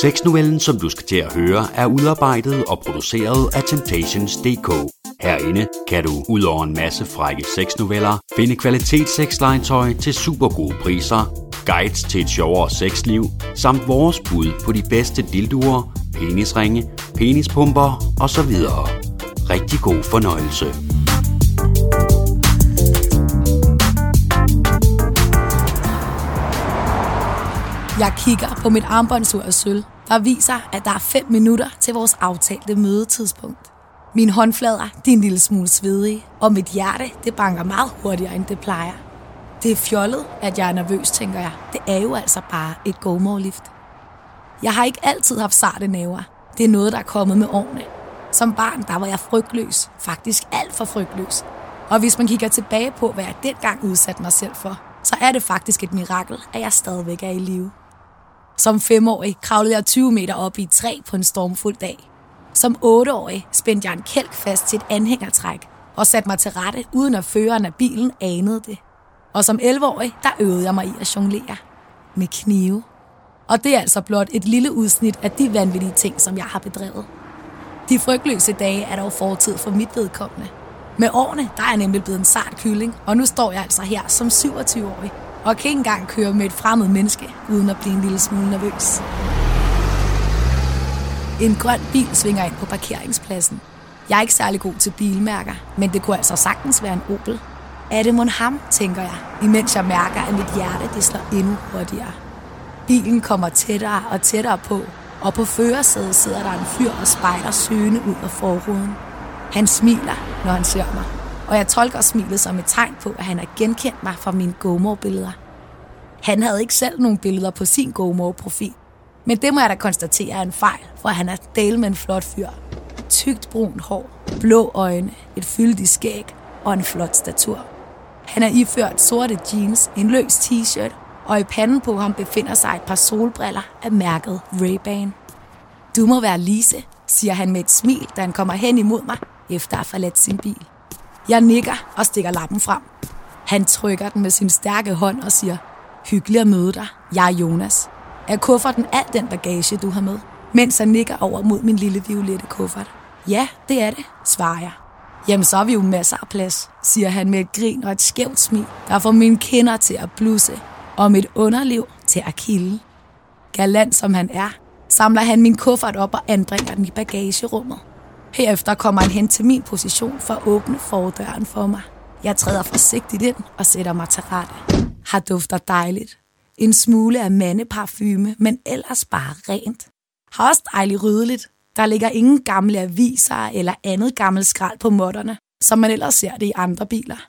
Sexnovellen, som du skal til at høre, er udarbejdet og produceret af Temptations.dk. Herinde kan du, ud over en masse frække sexnoveller, finde kvalitetssexlegetøj til super gode priser, guides til et sjovere sexliv, samt vores bud på de bedste dildoer, penisringe, penispumper osv. Rigtig god fornøjelse. Jeg kigger på mit armbåndsur af sølv, der viser, at der er 5 minutter til vores aftalte mødetidspunkt. Min håndflader, de er en lille smule svedige, og mit hjerte, det banker meget hurtigere, end det plejer. Det er fjollet, at jeg er nervøs, tænker jeg. Det er jo altså bare et gomorlift. lift Jeg har ikke altid haft sarte næver. Det er noget, der er kommet med årene. Som barn, der var jeg frygtløs. Faktisk alt for frygtløs. Og hvis man kigger tilbage på, hvad jeg dengang udsatte mig selv for, så er det faktisk et mirakel, at jeg stadigvæk er i live. Som femårig kravlede jeg 20 meter op i et træ på en stormfuld dag. Som otteårig spændte jeg en kælk fast til et anhængertræk og satte mig til rette, uden at føreren af bilen anede det. Og som 11-årig, der øvede jeg mig i at jonglere med knive. Og det er altså blot et lille udsnit af de vanvittige ting, som jeg har bedrevet. De frygtløse dage er dog fortid for mit vedkommende. Med årene, der er jeg nemlig blevet en sart kylling, og nu står jeg altså her som 27-årig og kan ikke engang køre med et fremmed menneske, uden at blive en lille smule nervøs. En grøn bil svinger ind på parkeringspladsen. Jeg er ikke særlig god til bilmærker, men det kunne altså sagtens være en Opel. Er det mon ham, tænker jeg, imens jeg mærker, at mit hjerte det slår endnu hurtigere. Bilen kommer tættere og tættere på, og på førersædet sidder der en fyr og spejder søgende ud af forruden. Han smiler, når han ser mig, og jeg tolker smilet som et tegn på, at han har genkendt mig fra mine GoMore-billeder. Han havde ikke selv nogen billeder på sin GoMore-profil, men det må jeg da konstatere er en fejl, for han er del med en flot fyr. Tygt brun hår, blå øjne, et fyldigt skæg og en flot statur. Han er iført sorte jeans, en løs t-shirt, og i panden på ham befinder sig et par solbriller af mærket Ray-Ban. Du må være Lise, siger han med et smil, da han kommer hen imod mig, efter at have forladt sin bil. Jeg nikker og stikker lappen frem. Han trykker den med sin stærke hånd og siger, hyggelig at møde dig, jeg er Jonas. Er kufferten al den bagage, du har med? Mens han nikker over mod min lille violette kuffert. Ja, det er det, svarer jeg. Jamen, så har vi jo masser af plads, siger han med et grin og et skævt smil, der får mine kinder til at blusse, og mit underliv til at kilde. Galant som han er, samler han min kuffert op og anbringer den i bagagerummet. Herefter kommer han hen til min position for at åbne fordøren for mig. Jeg træder forsigtigt ind og sætter mig til rette. Har dufter dejligt. En smule af mandeparfume, men ellers bare rent. Har også dejligt ryddeligt. Der ligger ingen gamle aviser eller andet gammelt skrald på modderne, som man ellers ser det i andre biler.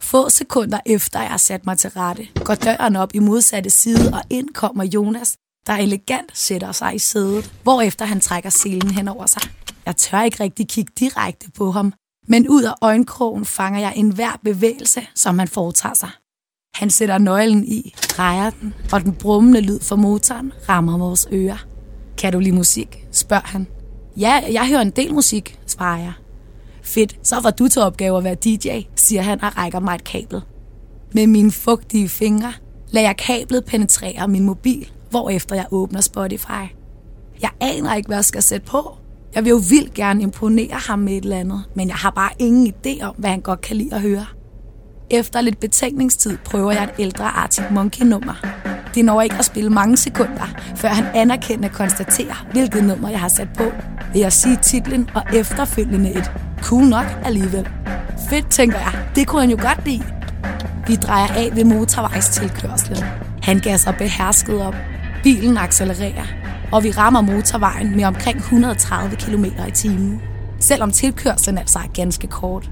Få sekunder efter jeg har sat mig til rette, går døren op i modsatte side, og ind kommer Jonas, der elegant sætter sig i sædet, hvorefter han trækker selen hen over sig. Jeg tør ikke rigtig kigge direkte på ham, men ud af øjenkrogen fanger jeg enhver bevægelse, som han foretager sig. Han sætter nøglen i, drejer den, og den brummende lyd fra motoren rammer vores ører. Kan du lide musik? spørger han. Ja, jeg hører en del musik, svarer jeg. Fedt, så var du til opgave at være DJ, siger han og rækker mig et kabel. Med mine fugtige fingre lader jeg kablet penetrere min mobil, hvorefter jeg åbner Spotify. Jeg aner ikke, hvad jeg skal sætte på, jeg vil jo vildt gerne imponere ham med et eller andet, men jeg har bare ingen idé om, hvad han godt kan lide at høre. Efter lidt betænkningstid prøver jeg et ældre Arctic Monkey-nummer. Det når ikke at spille mange sekunder, før han anerkender og konstaterer, hvilket nummer jeg har sat på. Vil jeg sige titlen og efterfølgende et cool nok alligevel. Fedt, tænker jeg. Det kunne han jo godt lide. Vi drejer af ved motorvejstilkørslen. Han gasser behersket op. Bilen accelererer og vi rammer motorvejen med omkring 130 km i timen. Selvom tilkørslen altså er ganske kort.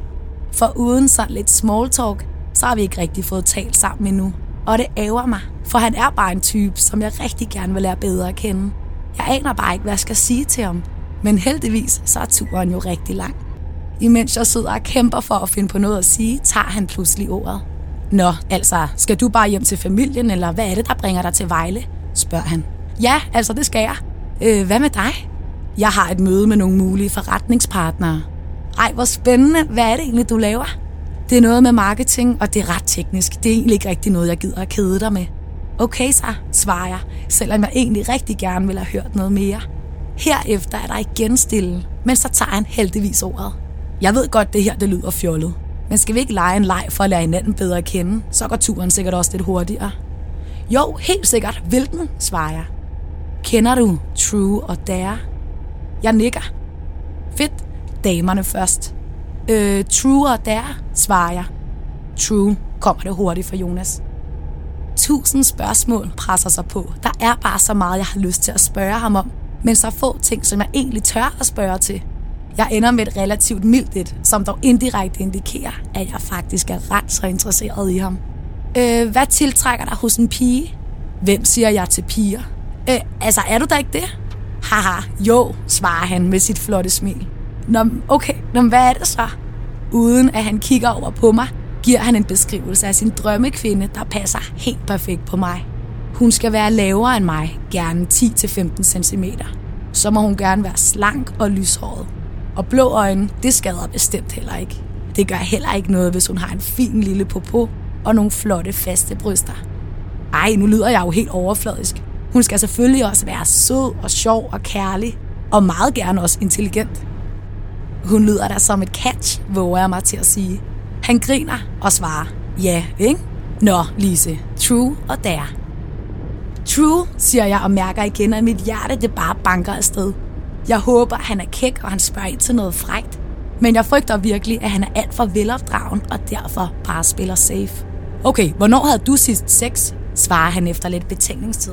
For uden sådan lidt small talk, så har vi ikke rigtig fået talt sammen endnu. Og det ærger mig, for han er bare en type, som jeg rigtig gerne vil lære bedre at kende. Jeg aner bare ikke, hvad jeg skal sige til ham. Men heldigvis, så er turen jo rigtig lang. Imens jeg sidder og kæmper for at finde på noget at sige, tager han pludselig ordet. Nå, altså, skal du bare hjem til familien, eller hvad er det, der bringer dig til Vejle? spørger han. Ja, altså det skal jeg. Øh, hvad med dig? Jeg har et møde med nogle mulige forretningspartnere. Ej, hvor spændende. Hvad er det egentlig, du laver? Det er noget med marketing, og det er ret teknisk. Det er egentlig ikke rigtig noget, jeg gider at kede dig med. Okay så, svarer jeg, selvom jeg egentlig rigtig gerne vil have hørt noget mere. Herefter er der igen stille, men så tager han heldigvis ordet. Jeg ved godt, det her det lyder fjollet. Men skal vi ikke lege en leg for at lære hinanden bedre at kende, så går turen sikkert også lidt hurtigere. Jo, helt sikkert. Hvilken, svarer jeg. Kender du True og Dare? Jeg nikker. Fedt. Damerne først. Øh, True og Dare, svarer jeg. True, kommer det hurtigt for Jonas. Tusind spørgsmål presser sig på. Der er bare så meget, jeg har lyst til at spørge ham om, men så få ting, som jeg egentlig tør at spørge til. Jeg ender med et relativt mildt et, som dog indirekte indikerer, at jeg faktisk er ret så interesseret i ham. Øh, hvad tiltrækker dig hos en pige? Hvem siger jeg til piger? Øh, altså, er du da ikke det? Haha, jo, svarer han med sit flotte smil. Nå, okay, Nå, hvad er det så? Uden at han kigger over på mig, giver han en beskrivelse af sin drømmekvinde, der passer helt perfekt på mig. Hun skal være lavere end mig, gerne 10-15 cm. Så må hun gerne være slank og lyshåret. Og blå øjne, det skader bestemt heller ikke. Det gør heller ikke noget, hvis hun har en fin lille popo og nogle flotte, faste bryster. Ej, nu lyder jeg jo helt overfladisk. Hun skal selvfølgelig også være sød og sjov og kærlig, og meget gerne også intelligent. Hun lyder da som et catch, våger jeg mig til at sige. Han griner og svarer, ja, ikke? Nå, Lise, true og der. True, siger jeg og mærker igen, at mit hjerte det bare banker afsted. Jeg håber, han er kæk, og han spørger ind til noget frægt. Men jeg frygter virkelig, at han er alt for velopdragen, og derfor bare spiller safe. Okay, hvornår havde du sidst sex? svarer han efter lidt betænkningstid.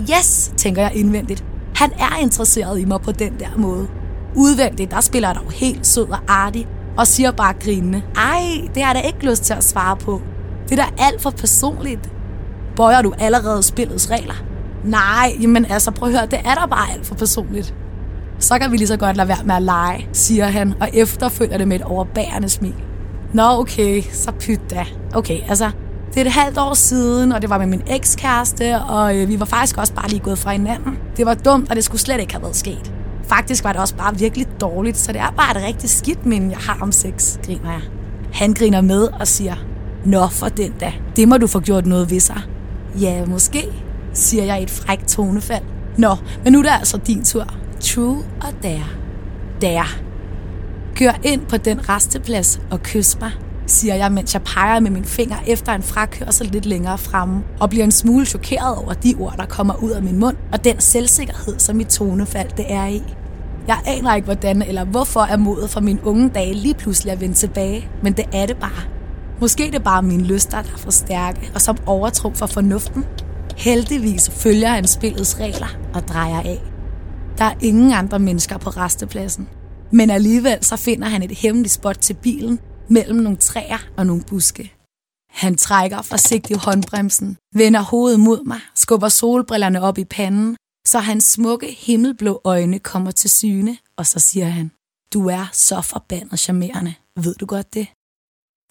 Yes, tænker jeg indvendigt. Han er interesseret i mig på den der måde. Udvendigt, der spiller jeg dog helt sød og artig, og siger bare grinende, ej, det har jeg da ikke lyst til at svare på. Det er da alt for personligt. Bøjer du allerede spillets regler? Nej, jamen altså prøv at høre, det er da bare alt for personligt. Så kan vi lige så godt lade være med at lege, siger han, og efterfølger det med et overbærende smil. Nå okay, så pyt da. Okay, altså, det er et halvt år siden, og det var med min ekskæreste, og øh, vi var faktisk også bare lige gået fra hinanden. Det var dumt, og det skulle slet ikke have været sket. Faktisk var det også bare virkelig dårligt, så det er bare et rigtig skidt minde, jeg har om sex, griner jeg. Han griner med og siger, Nå for den da, det må du få gjort noget ved sig. Ja, måske, siger jeg i et frækt tonefald. Nå, men nu er det altså din tur. True og dare. Dare. Kør ind på den resteplads og kys mig, siger jeg, mens jeg peger med min finger efter en frakørsel lidt længere fremme, og bliver en smule chokeret over de ord, der kommer ud af min mund, og den selvsikkerhed, som mit tonefald det er i. Jeg aner ikke, hvordan eller hvorfor er modet fra min unge dage lige pludselig at vende tilbage, men det er det bare. Måske det er bare mine lyster, der er for stærke, og som overtrum for fornuften. Heldigvis følger han spillets regler og drejer af. Der er ingen andre mennesker på restepladsen. Men alligevel så finder han et hemmeligt spot til bilen mellem nogle træer og nogle buske. Han trækker forsigtigt håndbremsen, vender hovedet mod mig, skubber solbrillerne op i panden, så hans smukke himmelblå øjne kommer til syne, og så siger han, du er så forbandet charmerende. Ved du godt det?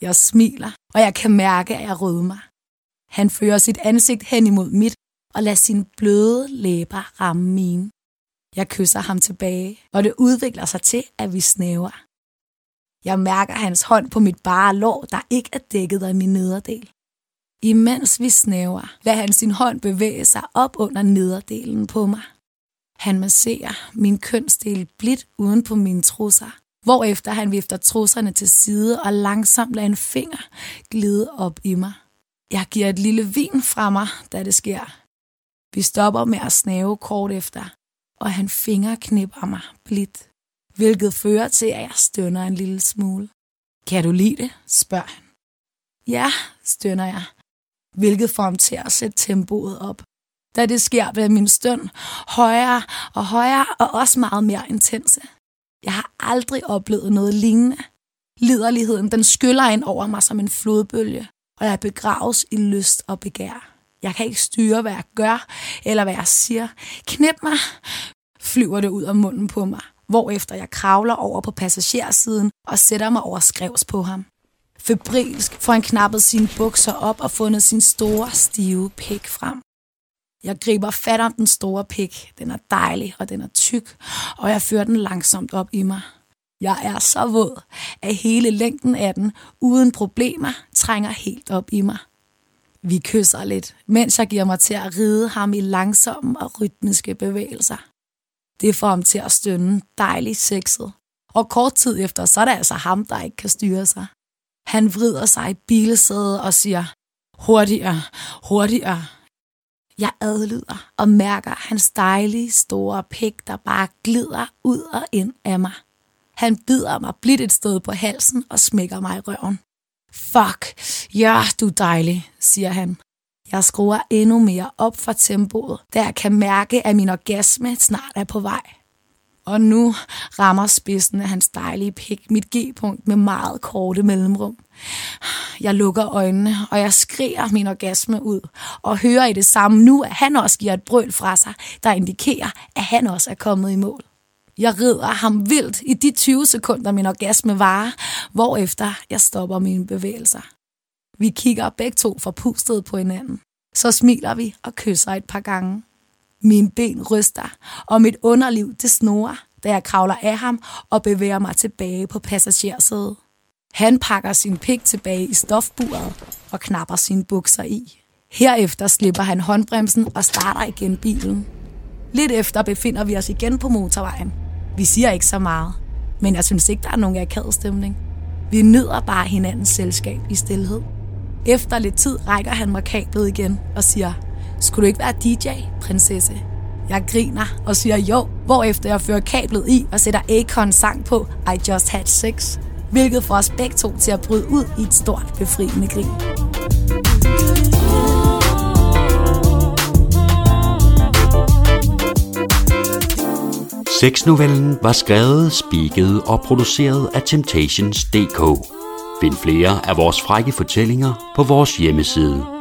Jeg smiler, og jeg kan mærke, at jeg rødmer. Han fører sit ansigt hen imod mit og lader sine bløde læber ramme mine. Jeg kysser ham tilbage, og det udvikler sig til, at vi snæver. Jeg mærker hans hånd på mit bare lår, der ikke er dækket af min nederdel. Imens vi snæver, lader han sin hånd bevæge sig op under nederdelen på mig. Han masserer min kønsdel blidt uden på mine trusser, hvorefter han vifter trusserne til side og langsomt lader en finger glide op i mig. Jeg giver et lille vin fra mig, da det sker. Vi stopper med at snave kort efter, og han fingerknipper mig blidt, hvilket fører til, at jeg stønner en lille smule. Kan du lide det? spørger han. Ja, stønner jeg, hvilket får ham til at sætte tempoet op. Da det sker, bliver min støn højere og højere og også meget mere intense. Jeg har aldrig oplevet noget lignende. Liderligheden, den skyller ind over mig som en flodbølge, og jeg begraves i lyst og begær. Jeg kan ikke styre, hvad jeg gør, eller hvad jeg siger. Knip mig, flyver det ud af munden på mig, hvorefter jeg kravler over på passagersiden og sætter mig over skrevs på ham. Febrilsk får han knappet sine bukser op og fundet sin store, stive pik frem. Jeg griber fat om den store pik. Den er dejlig, og den er tyk, og jeg fører den langsomt op i mig. Jeg er så våd, at hele længden af den, uden problemer, trænger helt op i mig. Vi kysser lidt, mens jeg giver mig til at ride ham i langsomme og rytmiske bevægelser. Det får ham til at stønne dejligt sexet. Og kort tid efter, så er det altså ham, der ikke kan styre sig. Han vrider sig i bilesædet og siger, hurtigere, hurtigere. Jeg adlyder og mærker hans dejlige store pik, der bare glider ud og ind af mig. Han bider mig blidt et sted på halsen og smækker mig i røven. Fuck, ja, du er dejlig, siger han. Jeg skruer endnu mere op for tempoet, da jeg kan mærke, at min orgasme snart er på vej. Og nu rammer spidsen af hans dejlige pik mit G-punkt med meget korte mellemrum. Jeg lukker øjnene, og jeg skriger min orgasme ud, og hører i det samme nu, at han også giver et brøl fra sig, der indikerer, at han også er kommet i mål. Jeg rider ham vildt i de 20 sekunder, min orgasme varer, hvorefter jeg stopper mine bevægelser. Vi kigger begge to forpustet på hinanden. Så smiler vi og kysser et par gange. Mine ben ryster, og mit underliv det snorer, da jeg kravler af ham og bevæger mig tilbage på passagersædet. Han pakker sin pik tilbage i stofburet og knapper sine bukser i. Herefter slipper han håndbremsen og starter igen bilen. Lidt efter befinder vi os igen på motorvejen. Vi siger ikke så meget, men jeg synes ikke, der er nogen akavet stemning. Vi nyder bare hinandens selskab i stillhed. Efter lidt tid rækker han mig kablet igen og siger, skulle du ikke være DJ, prinsesse? Jeg griner og siger jo, hvorefter jeg fører kablet i og sætter Akon sang på I Just Had Sex, hvilket får os begge to til at bryde ud i et stort befriende grin. Sexnovellen var skrevet, spiket og produceret af Temptations.dk. Find flere af vores frække fortællinger på vores hjemmeside.